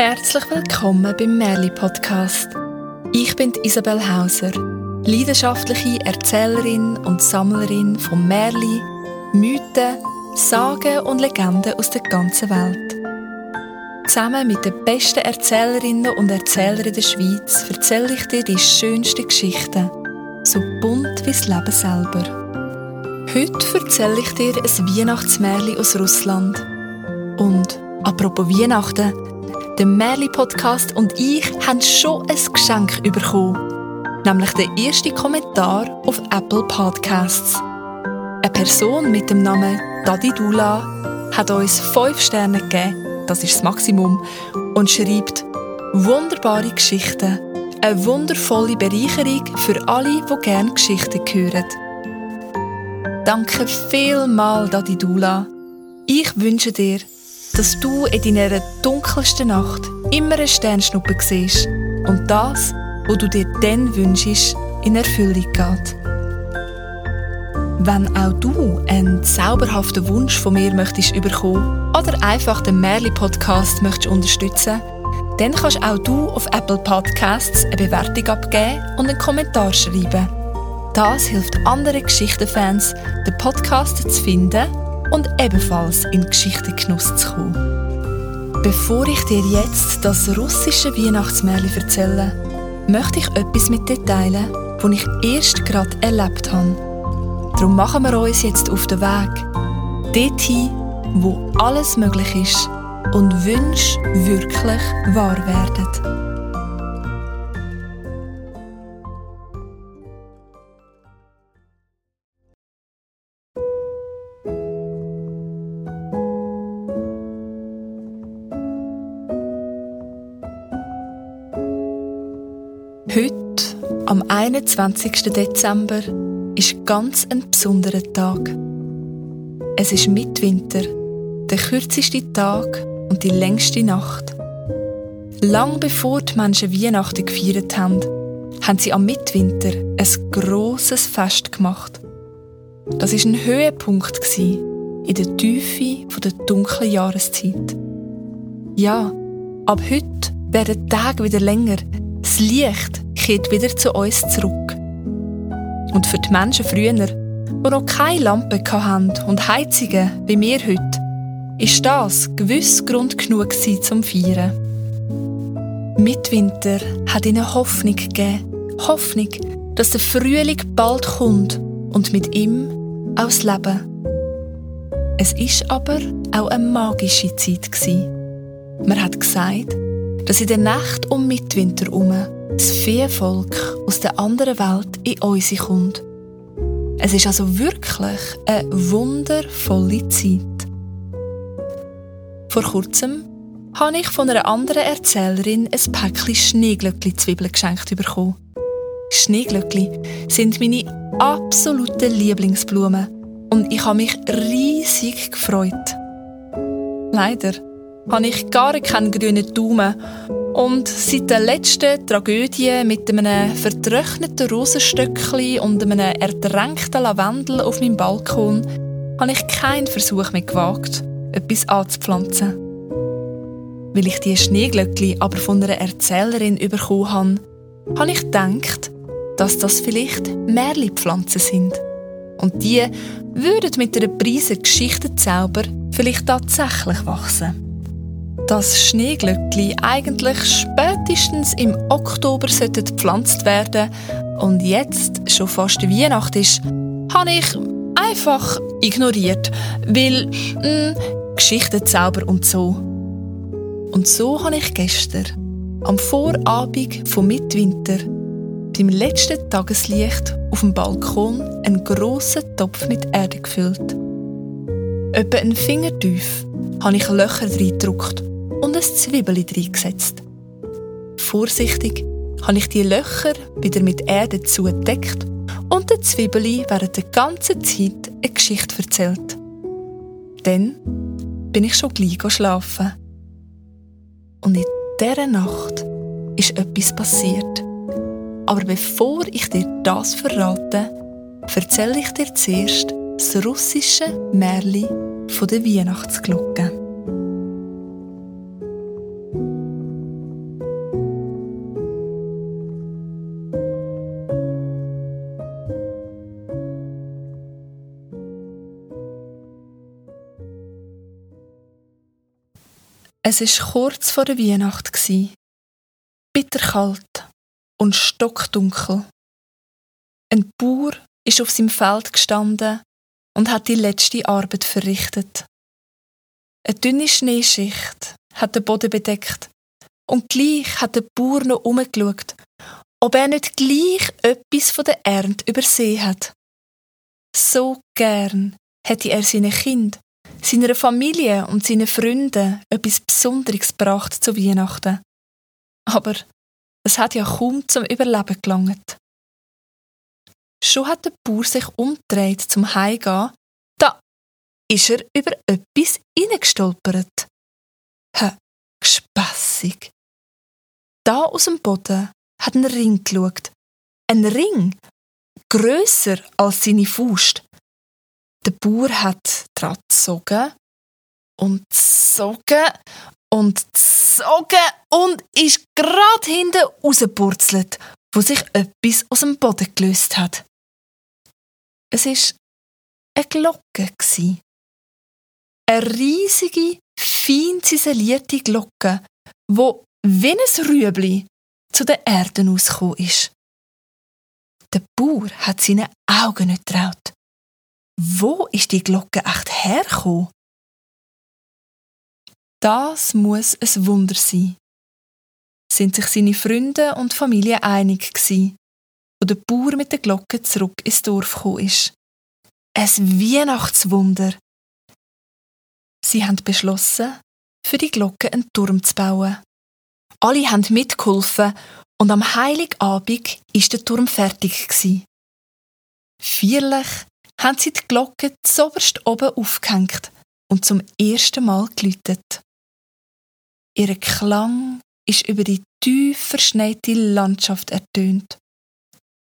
Herzlich willkommen beim Merli Podcast. Ich bin Isabel Hauser, leidenschaftliche Erzählerin und Sammlerin von Merli, Mythen, Sagen und Legenden aus der ganzen Welt. Zusammen mit den besten Erzählerinnen und Erzählern der Schweiz erzähle ich dir die schönsten Geschichten, so bunt wie das Leben selber. Heute erzähle ich dir ein Weihnachtsmärchen aus Russland. Und apropos Weihnachten, der Merli-Podcast und ich haben schon ein Geschenk bekommen. Nämlich den ersten Kommentar auf Apple Podcasts. Eine Person mit dem Namen Dadi Dula hat uns 5 Sterne gegeben, das ist das Maximum, und schreibt wunderbare Geschichten. Eine wundervolle Bereicherung für alle, die gerne Geschichten hören. Danke vielmals, Dadi Dula. Ich wünsche dir, dass du in deiner dunkelsten Nacht immer eine Sternschnuppe siehst und das, was du dir dann wünschst, in Erfüllung geht. Wenn auch du einen zauberhaften Wunsch von mir möchtest überkommen oder einfach den Merli Podcast möchtest unterstützen, dann kannst auch du auf Apple Podcasts eine Bewertung abgeben und einen Kommentar schreiben. Das hilft anderen Geschichtenfans, den Podcast zu finden und ebenfalls in Geschichtengenuss zu kommen. Bevor ich dir jetzt das russische Weihnachtsmärchen erzähle, möchte ich etwas mit dir teilen, das ich erst gerade erlebt habe. Darum machen wir uns jetzt auf den Weg, dorthin, wo alles möglich ist und Wünsche wirklich wahr werden. 21. Dezember, ist ganz ein besonderer Tag. Es ist Mitwinter, der kürzeste Tag und die längste Nacht. Lang bevor die Menschen Weihnachten gefeiert haben, haben sie am Mitwinter ein grosses Fest gemacht. Das ist ein Höhepunkt in der Tiefe der dunklen Jahreszeit. Ja, ab heute werden die Tage wieder länger, das Licht kehrt wieder zu uns zurück. Und für die Menschen früher, die noch keine Lampe hatten und Heizungen wie wir heute, ist das gewiss Grund genug zum Feiern. Mitwinter hat ihnen Hoffnung gegeben. Hoffnung, dass der Frühling bald kommt und mit ihm auch das Leben. Es ist aber auch eine magische Zeit Man hat gesagt, dass in der Nacht um Mitwinter herum das Viehvolk aus der anderen Welt in uns kommt. Es ist also wirklich eine wundervolle Zeit. Vor kurzem habe ich von einer anderen Erzählerin ein Päckchen Schneeglöckli-Zwiebeln geschenkt bekommen. Schneeglöckli sind meine absoluten Lieblingsblumen und ich habe mich riesig gefreut. Leider habe ich gar keinen grünen Daumen und seit der letzten Tragödie mit einem vertrockneten Rosenstöckchen und einem ertränkten Lavendel auf meinem Balkon habe ich keinen Versuch mehr gewagt, etwas anzupflanzen. Weil ich die Schneeglöckli aber von einer Erzählerin bekommen habe, habe ich gedacht, dass das vielleicht Märli-Pflanzen sind. Und die würden mit einer Prise Geschichtenzauber vielleicht tatsächlich wachsen dass Schneeglöckli eigentlich spätestens im Oktober gepflanzt werden und jetzt schon fast Weihnacht ist, habe ich einfach ignoriert, weil mh, hm, Geschichtenzauber und so. Und so habe ich gestern, am Vorabend vom Mitwinter, beim letzten Tageslicht auf dem Balkon einen grossen Topf mit Erde gefüllt. Etwa einen Finger tief habe ich Löcher reingedrückt und ein Zwiebeli reingesetzt. Vorsichtig habe ich die Löcher wieder mit Erde zugedeckt und der Zwiebeli während der ganzen Zeit eine Geschichte erzählt. Dann bin ich schon gleich schlafen. Und in dieser Nacht ist etwas passiert. Aber bevor ich dir das verrate, erzähle ich dir zuerst das russische Märchen von der Weihnachtsglocke. Es ist kurz vor der Weihnacht bitterkalt und stockdunkel. Ein Bauer ist auf seinem Feld gestanden und hat die letzte Arbeit verrichtet. Eine dünne Schneeschicht hat den Boden bedeckt und gleich hat der Bauer noch umgeschaut, ob er nicht gleich etwas von der Ernte übersehen hat. So gern hätte er seinen Kind, seiner Familie und seinen Freunden etwas Besonderes gebracht zu Weihnachten. Aber es hat ja kaum zum Überleben gelangt. Schon hat der Bauer sich umgedreht zum Heimgehen, da ist er über etwas hineingestolpert. Hä, gespässig. Da aus dem Boden hat ein Ring geschaut. Ein Ring, grösser als seine Faust. Der Bauer hat dran gezogen und gezogen und gezogen und ist gerade hinten rausgepurzelt, wo sich etwas aus dem Boden gelöst hat. Es war eine Glocke. Eine riesige, fein ziselierte Glocke, wo wie ein Rüebli zu der Erde ausgekommen ist. Der Bauer hat seinen Augen nicht traut. Wo ist die Glocke echt hergekommen? Das muss ein Wunder sein. Sind sich seine Freunde und Familie einig gewesen, wo der Bauer mit der Glocke zurück ins Dorf gekommen ist. Ein Weihnachtswunder. Sie haben beschlossen, für die Glocke einen Turm zu bauen. Alle haben mitgeholfen und am Heiligabend ist der Turm fertig gewesen. Feierlich haben sie die Glocke zoberst oben aufgehängt und zum ersten Mal geläutet. Ihr Klang ist über die tief verschneite Landschaft ertönt.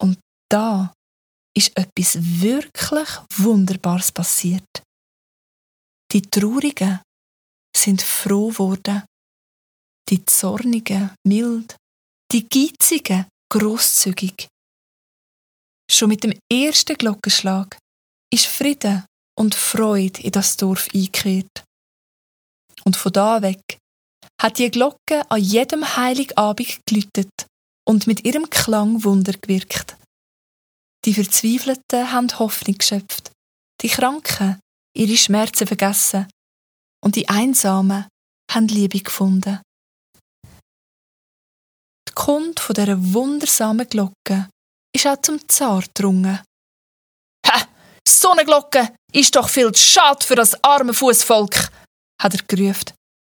Und da ist etwas wirklich Wunderbares passiert. Die Traurigen sind froh worden, die Zornigen mild, die Geizigen großzügig. Schon mit dem ersten Glockenschlag ist Frieden und Freude in das Dorf eingekehrt. Und von da weg hat die Glocke an jedem Heiligabend geläutet und mit ihrem Klang Wunder gewirkt. Die Verzweifelten haben Hoffnung geschöpft, die Kranken ihre Schmerzen vergessen und die Einsamen haben Liebe gefunden. Die Kunde von dieser wundersamen Glocke ist auch zum Zar gedrungen. Hä, so eine ist doch viel zu schade für das arme Fußvolk, hat er gerufen.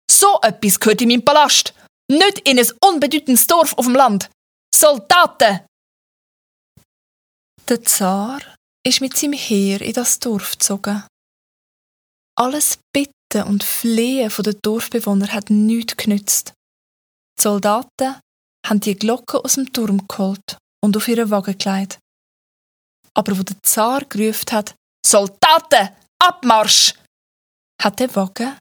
So etwas gehört in meinem Palast, nicht in ein unbedeutendes Dorf auf dem Land. Soldaten! Der Zar ist mit seinem Heer in das Dorf gezogen. Alles Bitten und Flehen der Dorfbewohner hat nichts genützt. Die Soldaten haben die Glocke aus dem Turm geholt und auf ihren Wagen gelegt. Aber wo der Zar gerufen hat, Soldaten, Abmarsch! hat der Wagen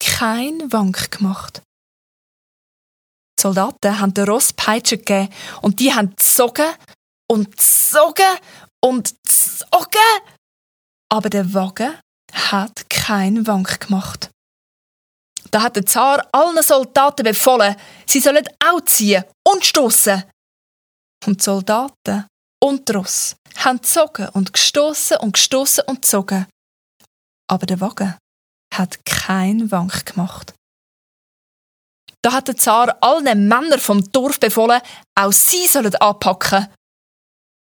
kein Wank gemacht. Die Soldaten haben den Ross Peitsche gegeben und die haben gezogen und gezogen und gezogen. Aber der Wagen hat kein Wank gemacht. Da hat der Zar allen Soldaten befohlen, sie sollen auch ziehen und stoßen. Und die Soldaten und die Ross haben gezogen und gestoßen und gestoßen und gezogen. Aber der Wagen hat kein Wank gemacht. Da hat der Zar allen Männern vom Dorf befohlen, auch sie sollen anpacken.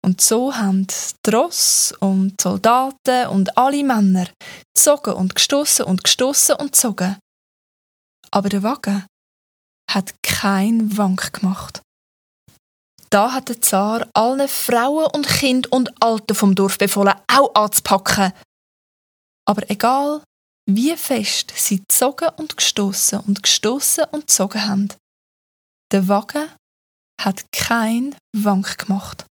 Und so haben die Ross und Soldaten und alle Männer gezogen und gestoßen und gestoßen und gezogen. Aber der Wagen hat kein Wank gemacht. Da hat der Zar allen Frauen und Kind und Alten vom Dorf befohlen, auch anzupacken. Aber egal, wie fest sie gezogen und gestoßen und gestoßen und gezogen haben. Der Wagen hat kein Wank gemacht.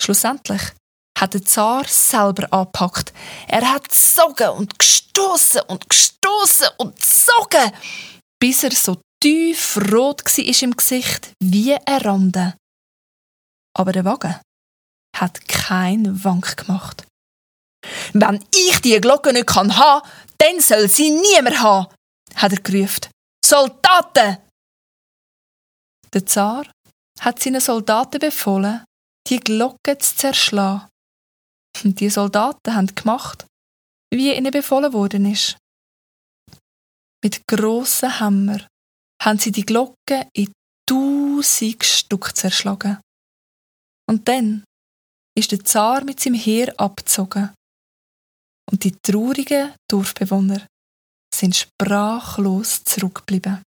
Schlussendlich hat der Zar selber angepackt. Er hat gesogen und gestoßen und gestoßen und gesogen, bis er so tief rot war im Gesicht wie ein Rande. Aber der Wagen hat keinen Wank gemacht. Wenn ich die Glocke nicht haben kann, dann soll sie niemand haben, hat er gerufen. Soldaten! Der Zar hat seinen Soldaten befohlen, die Glocke zu zerschlagen. Und die Soldaten haben gemacht, wie ihnen befohlen worden ist. Mit grossen Hämmer haben sie die Glocke in tausend Stück zerschlagen. Und dann ist der Zar mit seinem Heer abgezogen. Und die traurigen Dorfbewohner sind sprachlos zurückgeblieben.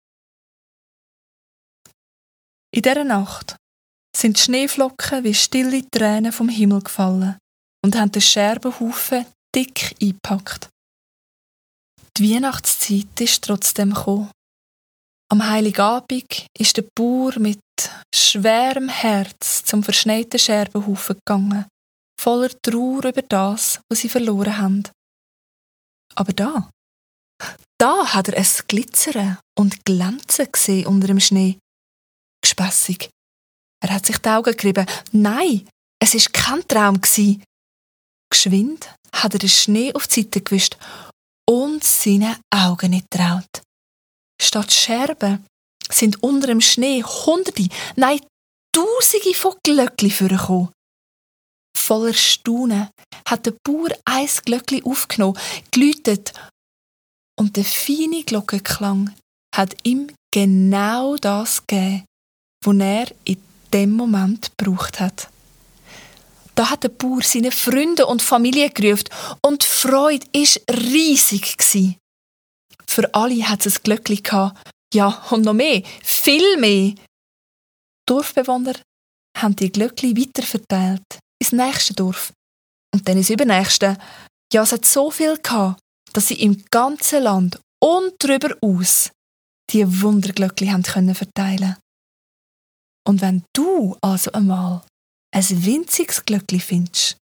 In dieser Nacht sind die Schneeflocken wie stille Tränen vom Himmel gefallen und haben den Scherbenhaufen dick eingepackt. Die Weihnachtszeit ist trotzdem gekommen. Am Heiligabend ist der Bauer mit schwerem Herz zum verschneiten Scherbenhaufen gegangen, voller Trauer über das, was sie verloren haben. Aber da, da hat er es glitzern und glänzen gesehen unter dem Schnee. Gespässig. Er hat sich die Augen gerieben. Nein, es ist kein Traum gsi. Geschwind hat er den Schnee auf die Seite gewischt und seine Augen nicht traut. Statt Scherben sind unter dem Schnee Hunderte, nein Tausende von Glöckli vorgekommen. Voller Staunen hat der Bauer ein Glöckli aufgenommen, geläutet und der feine Glockenklang hat ihm genau das gegeben, was er in dem Moment gebraucht hat. Da hat der Bauer seine Freunde und Familie gerufen und die Freude war riesig. Für alle hat es ein Glöckli gehabt. Ja, und noch mehr, viel mehr. Dorfbewohner haben die Glöckli weiterverteilt ins nächste Dorf und dann ins übernächste. Ja, es hat so viel gehabt, dass sie im ganzen Land und darüber aus die Wunderglöckli haben können verteilen. Und wenn du also einmal ein winziges Glöckli findest,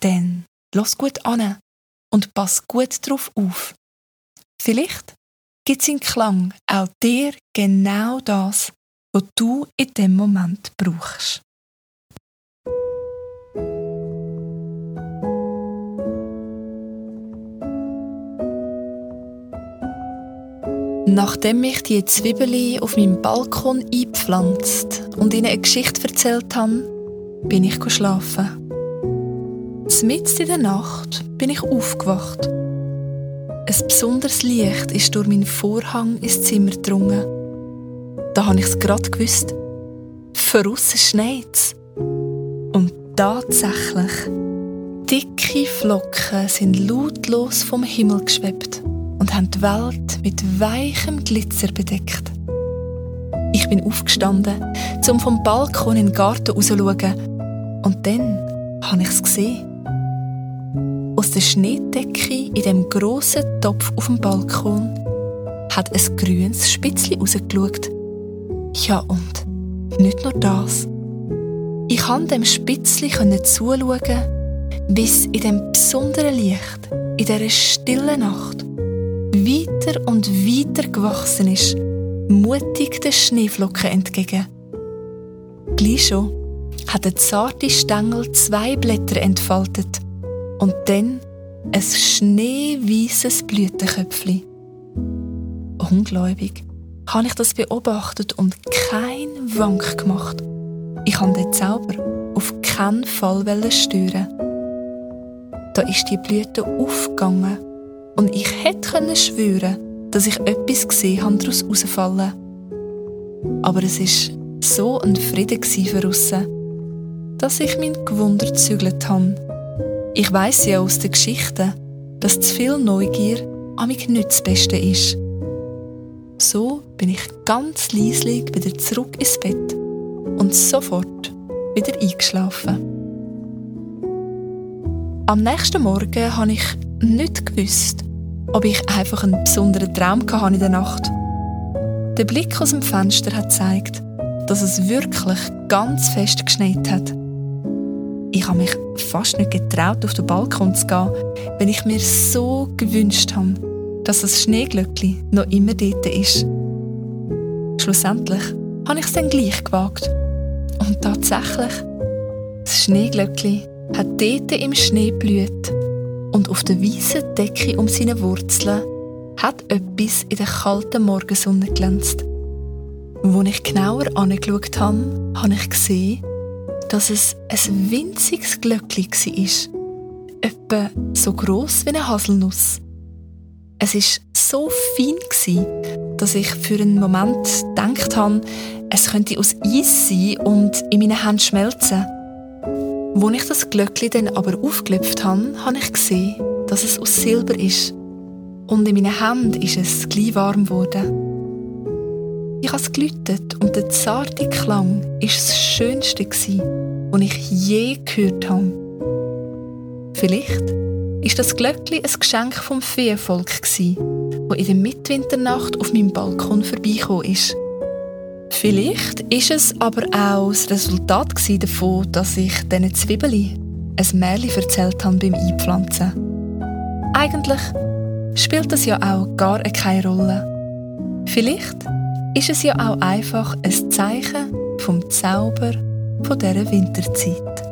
dann lass gut an und pass gut drauf auf. Vielleicht gibt sein Klang auch dir genau das, was du in dem Moment brauchst. Nachdem ich die Zwiebeli auf meinem Balkon eingepflanzt und ihnen eine Geschichte erzählt habe, bin ich schlafen. Mitten in der Nacht bin ich aufgewacht. Ein besonderes Licht ist durch meinen Vorhang ins Zimmer gedrungen. Da habe ich es gerade gewusst. Veraussen schneit Und tatsächlich, dicke Flocken sind lautlos vom Himmel geschwebt und haben die Welt mit weichem Glitzer bedeckt. Ich bin aufgestanden, um vom Balkon in den Garten rauszuschauen. Und dann habe ich es gesehen. Aus der Schneedecke in dem grossen Topf auf dem Balkon hat ein grünes Spitzli rausgeschaut. Ja und, nicht nur das. Ich konnte dem Spitzli zuschauen, wie es in dem besonderen Licht, in dieser stillen Nacht, weiter und weiter gewachsen ist, mutig den Schneeflocken entgegen. Gleich schon hat der zarte Stängel zwei Blätter entfaltet und dann ein schneeweißes Blütenköpfchen. Ungläubig habe ich das beobachtet und kein Wank gemacht. Ich habe den Zauber auf keinen Fall stören. Da ist die Blüte aufgegangen und ich hätte schwören dass ich etwas gesehen habe daraus herausfallen. Aber es war so ein Frieden für dass ich mein Gewunder gezügelt habe. Ich weiss ja aus den Geschichten, dass zu viel Neugier amig nicht das Beste ist. So bin ich ganz leislich wieder zurück ins Bett und sofort wieder eingeschlafen. Am nächsten Morgen habe ich nicht gewusst, ob ich einfach einen besonderen Traum in der Nacht. Der Blick aus dem Fenster hat gezeigt, dass es wirklich ganz fest geschneit hat. Ich habe mich fast nicht getraut, auf den Balkon zu gehen, wenn ich mir so gewünscht habe, dass das Schneeglöckli noch immer dort ist. Schlussendlich habe ich es dann gleich gewagt. Und tatsächlich, das Schneeglöckli hat dort im Schnee blüht und auf der weißen Decke um seine Wurzeln hat etwas in der kalten Morgensonne glänzt. Als ich genauer angeschaut habe, habe ich gesehen, dass es ein winziges Glöckli war. Etwa so gross wie eine Haselnuss. Es war so fein, dass ich für einen Moment gedacht habe, es könnte aus Eis sein und in meinen Händen schmelzen. Als ich das Glöckli dann aber aufgelöpft habe, habe ich gesehen, dass es aus Silber ist. Und in meinen Händen ist es gleich warm geworden. Ich habe es gelütet und der zarte Klang war das Schönste, was ich je gehört habe. Vielleicht ist das Glöckli ein Geschenk vom Feenvolk das in der Mitwinternacht auf meinem Balkon vorbeigekommen ist. Vielleicht ist es aber auch das Resultat davon, dass ich diesen Zwiebeli ein Märchen erzählt habe beim Einpflanzen. Eigentlich spielt das ja auch gar keine Rolle. Vielleicht ist es ja auch einfach ein Zeichen vom Zauber dieser Winterzeit.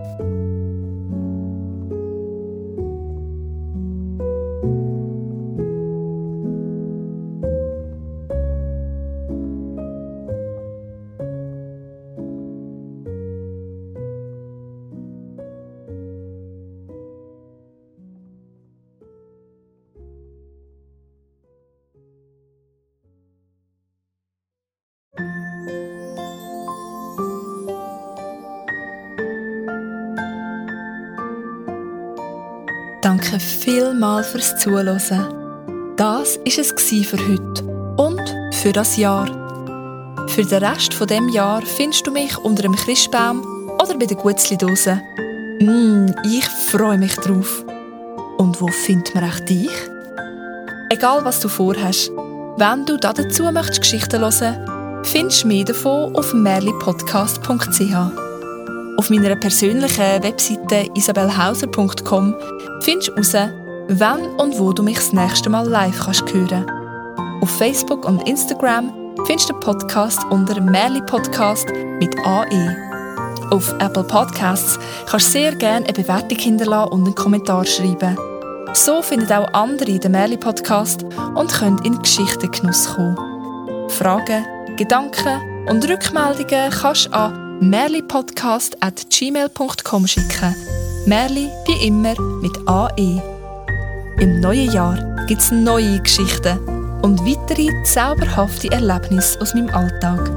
Danke vielmals fürs Zuhören. Das war es für heute und für das Jahr. Für den Rest von dem Jahr findest du mich unter dem Christbaum oder bei der Gutzli-Dose. Mm, ich freue mich drauf. Und wo findet man auch dich? Egal was du vorhast, wenn du dazu möchtest Geschichten hören, findest du mehr davon auf merlipodcast.ch. Auf meiner persönlichen Webseite isabelhauser.com findest du heraus, wann und wo du mich das nächste Mal live kannst hören Auf Facebook und Instagram findest du den Podcast unter Merli Podcast mit AE. Auf Apple Podcasts kannst du sehr gerne eine Bewertung hinterlassen und einen Kommentar schreiben. So finden auch andere den Merli Podcast und können in Geschichtengenuss kommen. Fragen, Gedanken und Rückmeldungen kannst du an merlipodcast.gmail.com schicken. Merli wie immer mit AE. Im neuen Jahr gibt es neue Geschichten und weitere zauberhafte Erlebnisse aus meinem Alltag.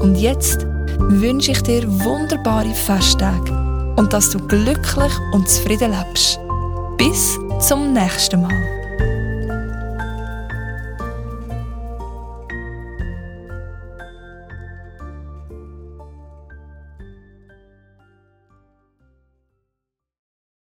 Und jetzt wünsche ich dir wunderbare Festtage und dass du glücklich und zufrieden lebst. Bis zum nächsten Mal.